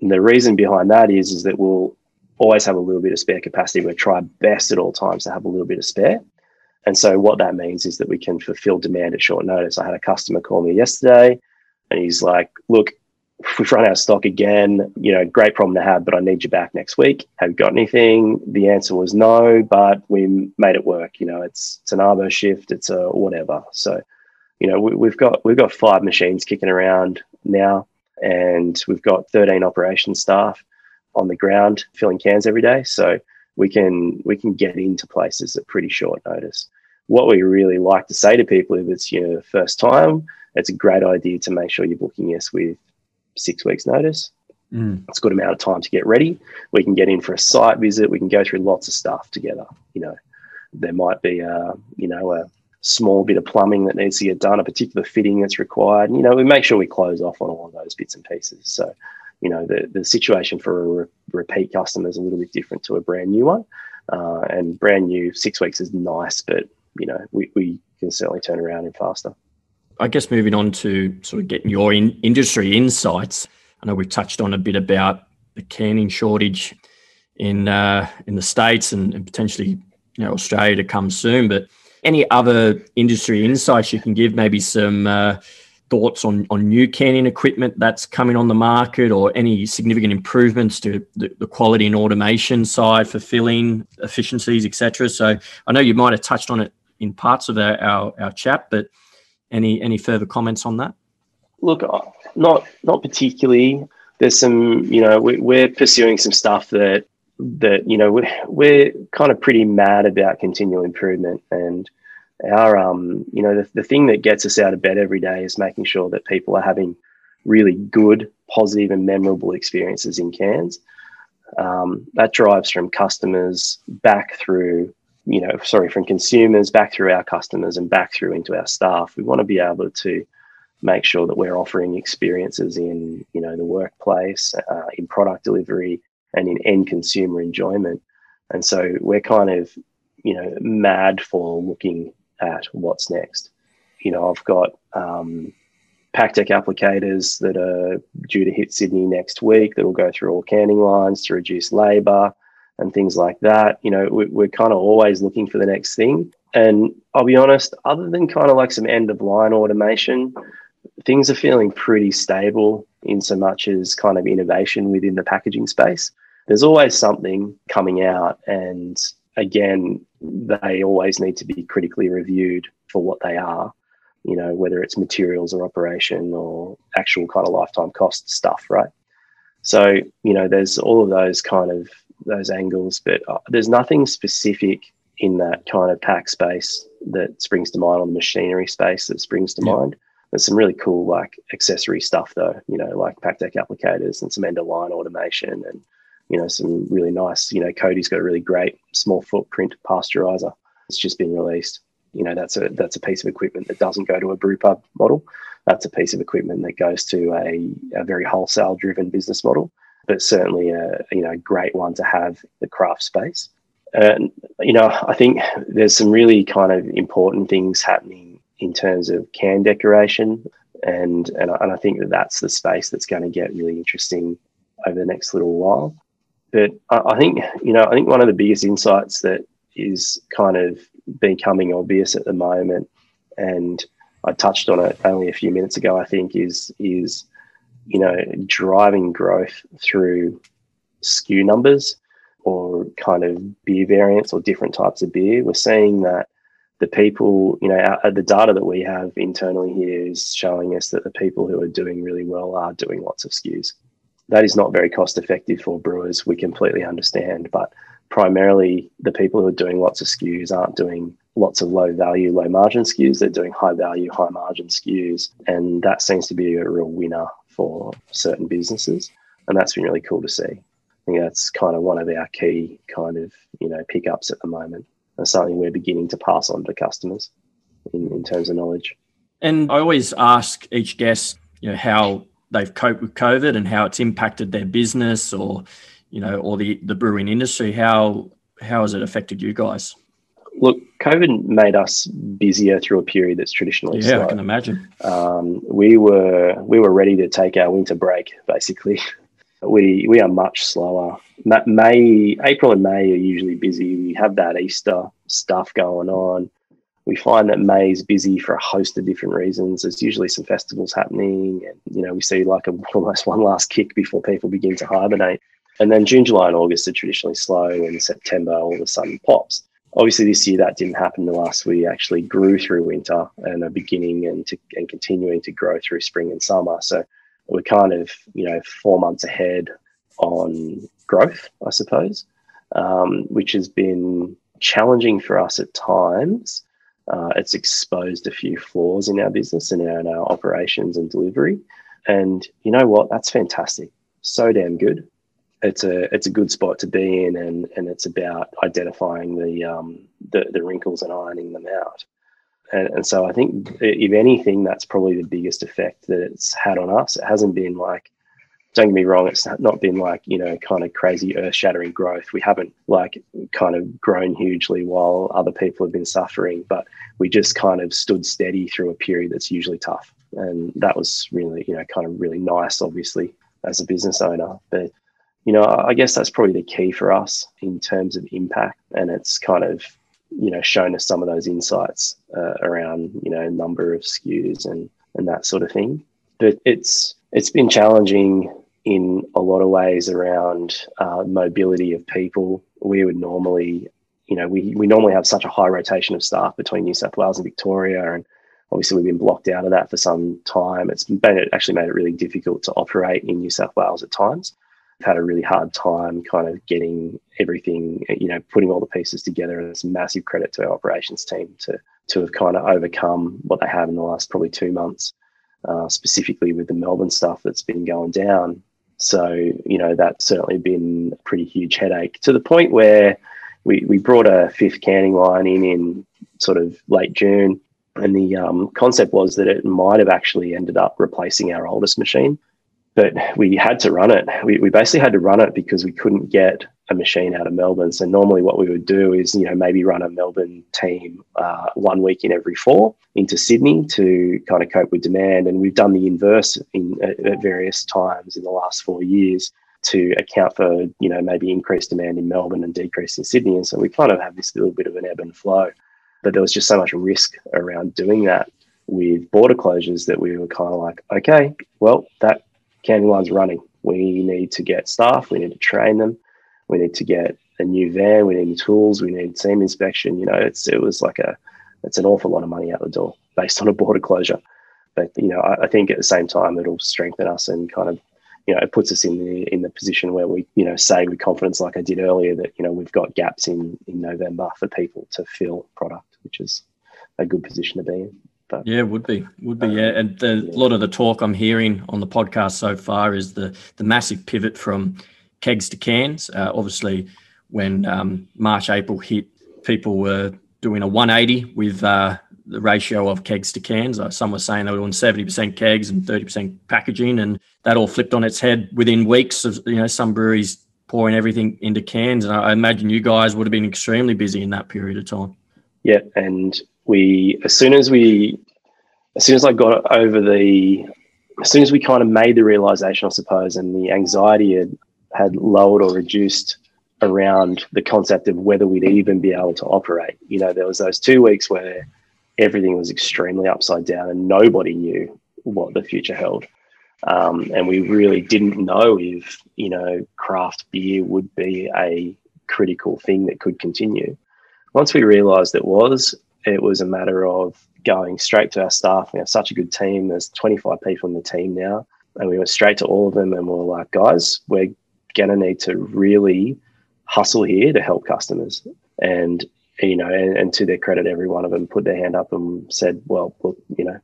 And the reason behind that is, is that we'll always have a little bit of spare capacity. We try best at all times to have a little bit of spare. And so what that means is that we can fulfill demand at short notice. I had a customer call me yesterday and he's like, look, we've run out of stock again. You know, great problem to have, but I need you back next week. Have you got anything? The answer was no, but we made it work. You know, it's it's an arbo shift, it's a whatever. So, you know, we, we've got we've got five machines kicking around now, and we've got 13 operation staff on the ground filling cans every day. So we can we can get into places at pretty short notice. What we really like to say to people if it's your first time, it's a great idea to make sure you're booking us with six weeks notice. Mm. It's a good amount of time to get ready. We can get in for a site visit. We can go through lots of stuff together. You know, there might be a you know a small bit of plumbing that needs to get done, a particular fitting that's required. You know, we make sure we close off on all of those bits and pieces. So you know the, the situation for a re- repeat customer is a little bit different to a brand new one. Uh, and brand new six weeks is nice but you know we, we can certainly turn around in faster. I guess moving on to sort of getting your in- industry insights. I know we've touched on a bit about the canning shortage in uh, in the states and, and potentially you know australia to come soon but any other industry insights you can give? Maybe some uh, thoughts on, on new canning equipment that's coming on the market or any significant improvements to the, the quality and automation side for filling efficiencies, etc. So I know you might have touched on it in parts of our, our, our chat, but any any further comments on that? Look, uh, not not particularly. There's some, you know, we, we're pursuing some stuff that that you know we're, we're kind of pretty mad about continual improvement and our um, you know the, the thing that gets us out of bed every day is making sure that people are having really good positive and memorable experiences in cans um, that drives from customers back through you know sorry from consumers back through our customers and back through into our staff. We want to be able to make sure that we're offering experiences in you know the workplace uh, in product delivery and in end consumer enjoyment. And so we're kind of you know mad for looking at what's next. You know, I've got um, PakTech applicators that are due to hit Sydney next week that will go through all canning lines to reduce labour and things like that. You know, we, we're kind of always looking for the next thing. And I'll be honest, other than kind of like some end of line automation, things are feeling pretty stable in so much as kind of innovation within the packaging space. There's always something coming out, and again, they always need to be critically reviewed for what they are. you know, whether it's materials or operation or actual kind of lifetime cost stuff, right? So, you know, there's all of those kind of those angles, but uh, there's nothing specific in that kind of pack space that springs to mind on the machinery space that springs to yeah. mind. There's some really cool like accessory stuff though, you know, like PakTech applicators and some end of line automation and you know some really nice, you know, Codi's got a really great small footprint pasteurizer. It's just been released. You know, that's a that's a piece of equipment that doesn't go to a brew pub model. That's a piece of equipment that goes to a, a very wholesale driven business model, but certainly a you know great one to have the craft space. And you know, I think there's some really kind of important things happening in terms of can decoration, and and and I think that that's the space that's going to get really interesting over the next little while. But I, I think you know, I think one of the biggest insights that is kind of becoming obvious at the moment, and I touched on it only a few minutes ago. I think is is you know driving growth through SKU numbers or kind of beer variants or different types of beer, we're seeing that the people, you know, our, the data that we have internally here is showing us that the people who are doing really well are doing lots of SKUs. That is not very cost effective for brewers. We completely understand, but primarily the people who are doing lots of SKUs aren't doing lots of low value, low margin SKUs. They're doing high value, high margin SKUs, And that seems to be a real winner for certain businesses. And that's been really cool to see. I think that's kind of one of our key kind of you know pickups at the moment. and something we're beginning to pass on to customers in, in terms of knowledge. And I always ask each guest, you know, how they've coped with COVID and how it's impacted their business or, you know, or the, the brewing industry. How how has it affected you guys? Look, COVID made us busier through a period that's traditionally yeah, slow. I can imagine. Um, we were we were ready to take our winter break, basically [laughs] we we are much slower. May, April, and May are usually busy. We have that Easter stuff going on. We find that May is busy for a host of different reasons. There's usually some festivals happening, and you know we see like a, [laughs] almost one last kick before people begin to hibernate. And then June, July, and August are traditionally slow, and September all of a sudden pops. Obviously, this year that didn't happen to us. We actually grew through winter and are beginning and to, and continuing to grow through spring and summer. So we're kind of you know four months ahead on growth, I suppose, um, which has been challenging for us at times. Uh, it's exposed a few flaws in our business and in our operations and delivery. And you know what? That's fantastic. So damn good. It's a it's a good spot to be in, and and it's about identifying the um, the, the wrinkles and ironing them out. And, and so I think, if anything, that's probably the biggest effect that it's had on us. It hasn't been like, don't get me wrong, it's not been like, you know, kind of crazy earth shattering growth. We haven't like kind of grown hugely while other people have been suffering, but we just kind of stood steady through a period that's usually tough. And that was really, you know, kind of really nice, obviously, as a business owner. But, you know, I guess that's probably the key for us in terms of impact. And it's kind of you know shown us some of those insights uh, around you know number of SKUs and and that sort of thing. But it's it's been challenging in a lot of ways around uh, mobility of people. We would normally, you know, we we normally have such a high rotation of staff between New South Wales and Victoria, and obviously we've been blocked out of that for some time. It's been it actually made it really difficult to operate in New South Wales at times We've had a really hard time kind of getting everything, you know, putting all the pieces together. And it's massive credit to our operations team to to have kind of overcome what they have in the last probably two months, uh, specifically with the Melbourne stuff that's been going down. So, you know, that's certainly been a pretty huge headache to the point where we, we brought a fifth canning line in in sort of late June. And the um, concept was that it might have actually ended up replacing our oldest machine but we had to run it. We, we basically had to run it because we couldn't get a machine out of Melbourne. So normally what we would do is, you know, maybe run a Melbourne team uh, one week in every four into Sydney to kind of cope with demand. And we've done the inverse in at, at various times in the last four years to account for, you know, maybe increased demand in Melbourne and decrease in Sydney. And so we kind of have this little bit of an ebb and flow. But there was just so much risk around doing that with border closures that we were kind of like, okay, well, that canning line's running. We need to get staff, we need to train them, we need to get a new van, we need tools, we need seam inspection. You know, it's it was like a it's an awful lot of money out the door based on a border closure. But you know, I, I think at the same time it'll strengthen us and kind of you know, it puts us in the in the position where we, you know, say with confidence, like I did earlier, that you know we've got gaps in in November for people to fill product, which is a good position to be in. But, yeah, would be, would be, yeah. And the, yeah. a lot of the talk I'm hearing on the podcast so far is the the massive pivot from kegs to cans. Uh, obviously, when um, March April hit, people were doing a 180 with uh, the ratio of kegs to cans. Uh, some were saying they were doing 70% kegs and 30% packaging, and that all flipped on its head within weeks of you know some breweries pouring everything into cans. And I imagine you guys would have been extremely busy in that period of time. Yeah, and we as soon as we as soon as I got over the as soon as we kind of made the realization, I suppose, and the anxiety had, had lowered or reduced around the concept of whether we'd even be able to operate. You know, there was those two weeks where everything was extremely upside down and nobody knew what the future held. Um, and we really didn't know if, you know, craft beer would be a critical thing that could continue. Once we realized it was, it was a matter of going straight to our staff. We have such a good team. There's 25 people in the team now. And we went straight to all of them and we are like, guys, we're going to need to really hustle here to help customers. And you know, and, and, to their credit, every one of them put their hand up and said, "Well, look, you know,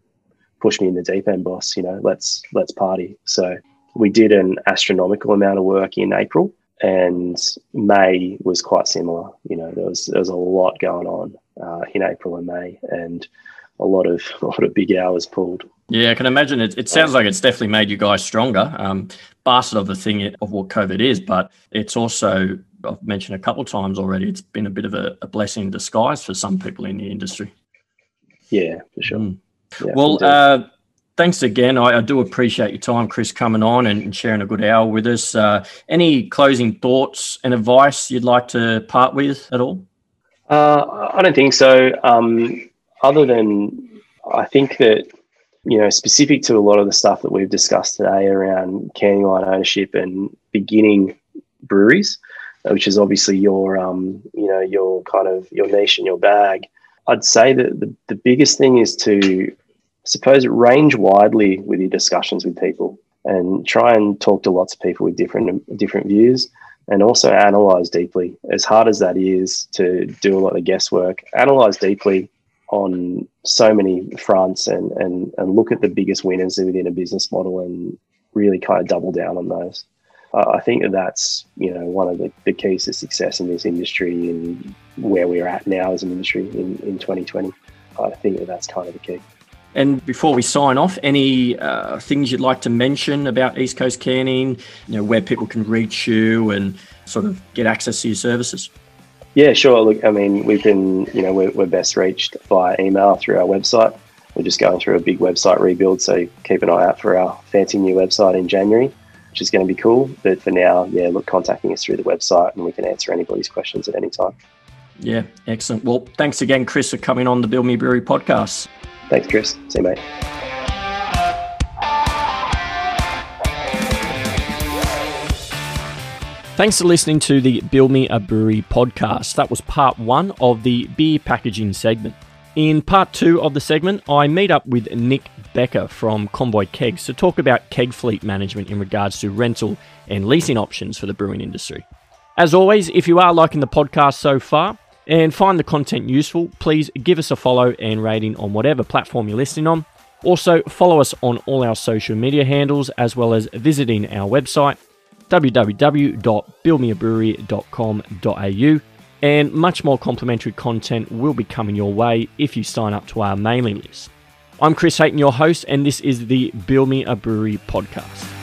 push me in the deep end, boss. You know, let's let's party." So we did an astronomical amount of work in April, and May was quite similar. You know, there was there was a lot going on uh, in April and May, and a lot of [laughs] a lot of big hours pulled. Yeah, I can imagine it. It sounds like it's definitely made you guys stronger. Um, bastard of the thing of what COVID is, but it's also I've mentioned a couple of times already. It's been a bit of a, a blessing in disguise for some people in the industry. Yeah, for sure. Mm. Yeah, well, uh, thanks again. I, I, do appreciate your time, Chris, coming on and, sharing a good hour with us. Uh, any closing thoughts and advice you'd like to part with at all? Uh, I don't think so. Um, other than I think that you know, specific to a lot of the stuff that we've discussed today around canning line ownership and beginning breweries, which is obviously your um, you know your kind of your niche and your bag. I'd say that the, the biggest thing is to I suppose range widely with your discussions with people and try and talk to lots of people with different different views and also analyze deeply as hard as that is to do a lot of guesswork analyze deeply on so many fronts and and and look at the biggest winners within a business model and really kind of double down on those uh, I think that that's you know one of the, the keys to success in this industry and where we're at now as an industry in, in 2020. I think that that's kind of the key. And before we sign off, any uh, things you'd like to mention about East Coast Canning? You know where people can reach you and sort of get access to your services. Yeah, sure. Look, I mean, we've been, you know, we're, we're best reached via email through our website. We're just going through a big website rebuild, so keep an eye out for our fancy new website in January which is going to be cool. But for now, yeah, look, contacting us through the website and we can answer anybody's questions at any time. Yeah, excellent. Well, thanks again, Chris, for coming on the Build Me Brewery podcast. Thanks, Chris. See you, mate. Thanks for listening to the Build Me a Brewery podcast. That was part one of the beer packaging segment. In part two of the segment, I meet up with Nick Becker from Convoy Kegs to talk about keg fleet management in regards to rental and leasing options for the brewing industry. As always, if you are liking the podcast so far and find the content useful, please give us a follow and rating on whatever platform you're listening on. Also, follow us on all our social media handles as well as visiting our website www.buildmeabrewery.com.au and much more complimentary content will be coming your way if you sign up to our mailing list. I'm Chris Hayton, your host, and this is the Build Me a Brewery podcast.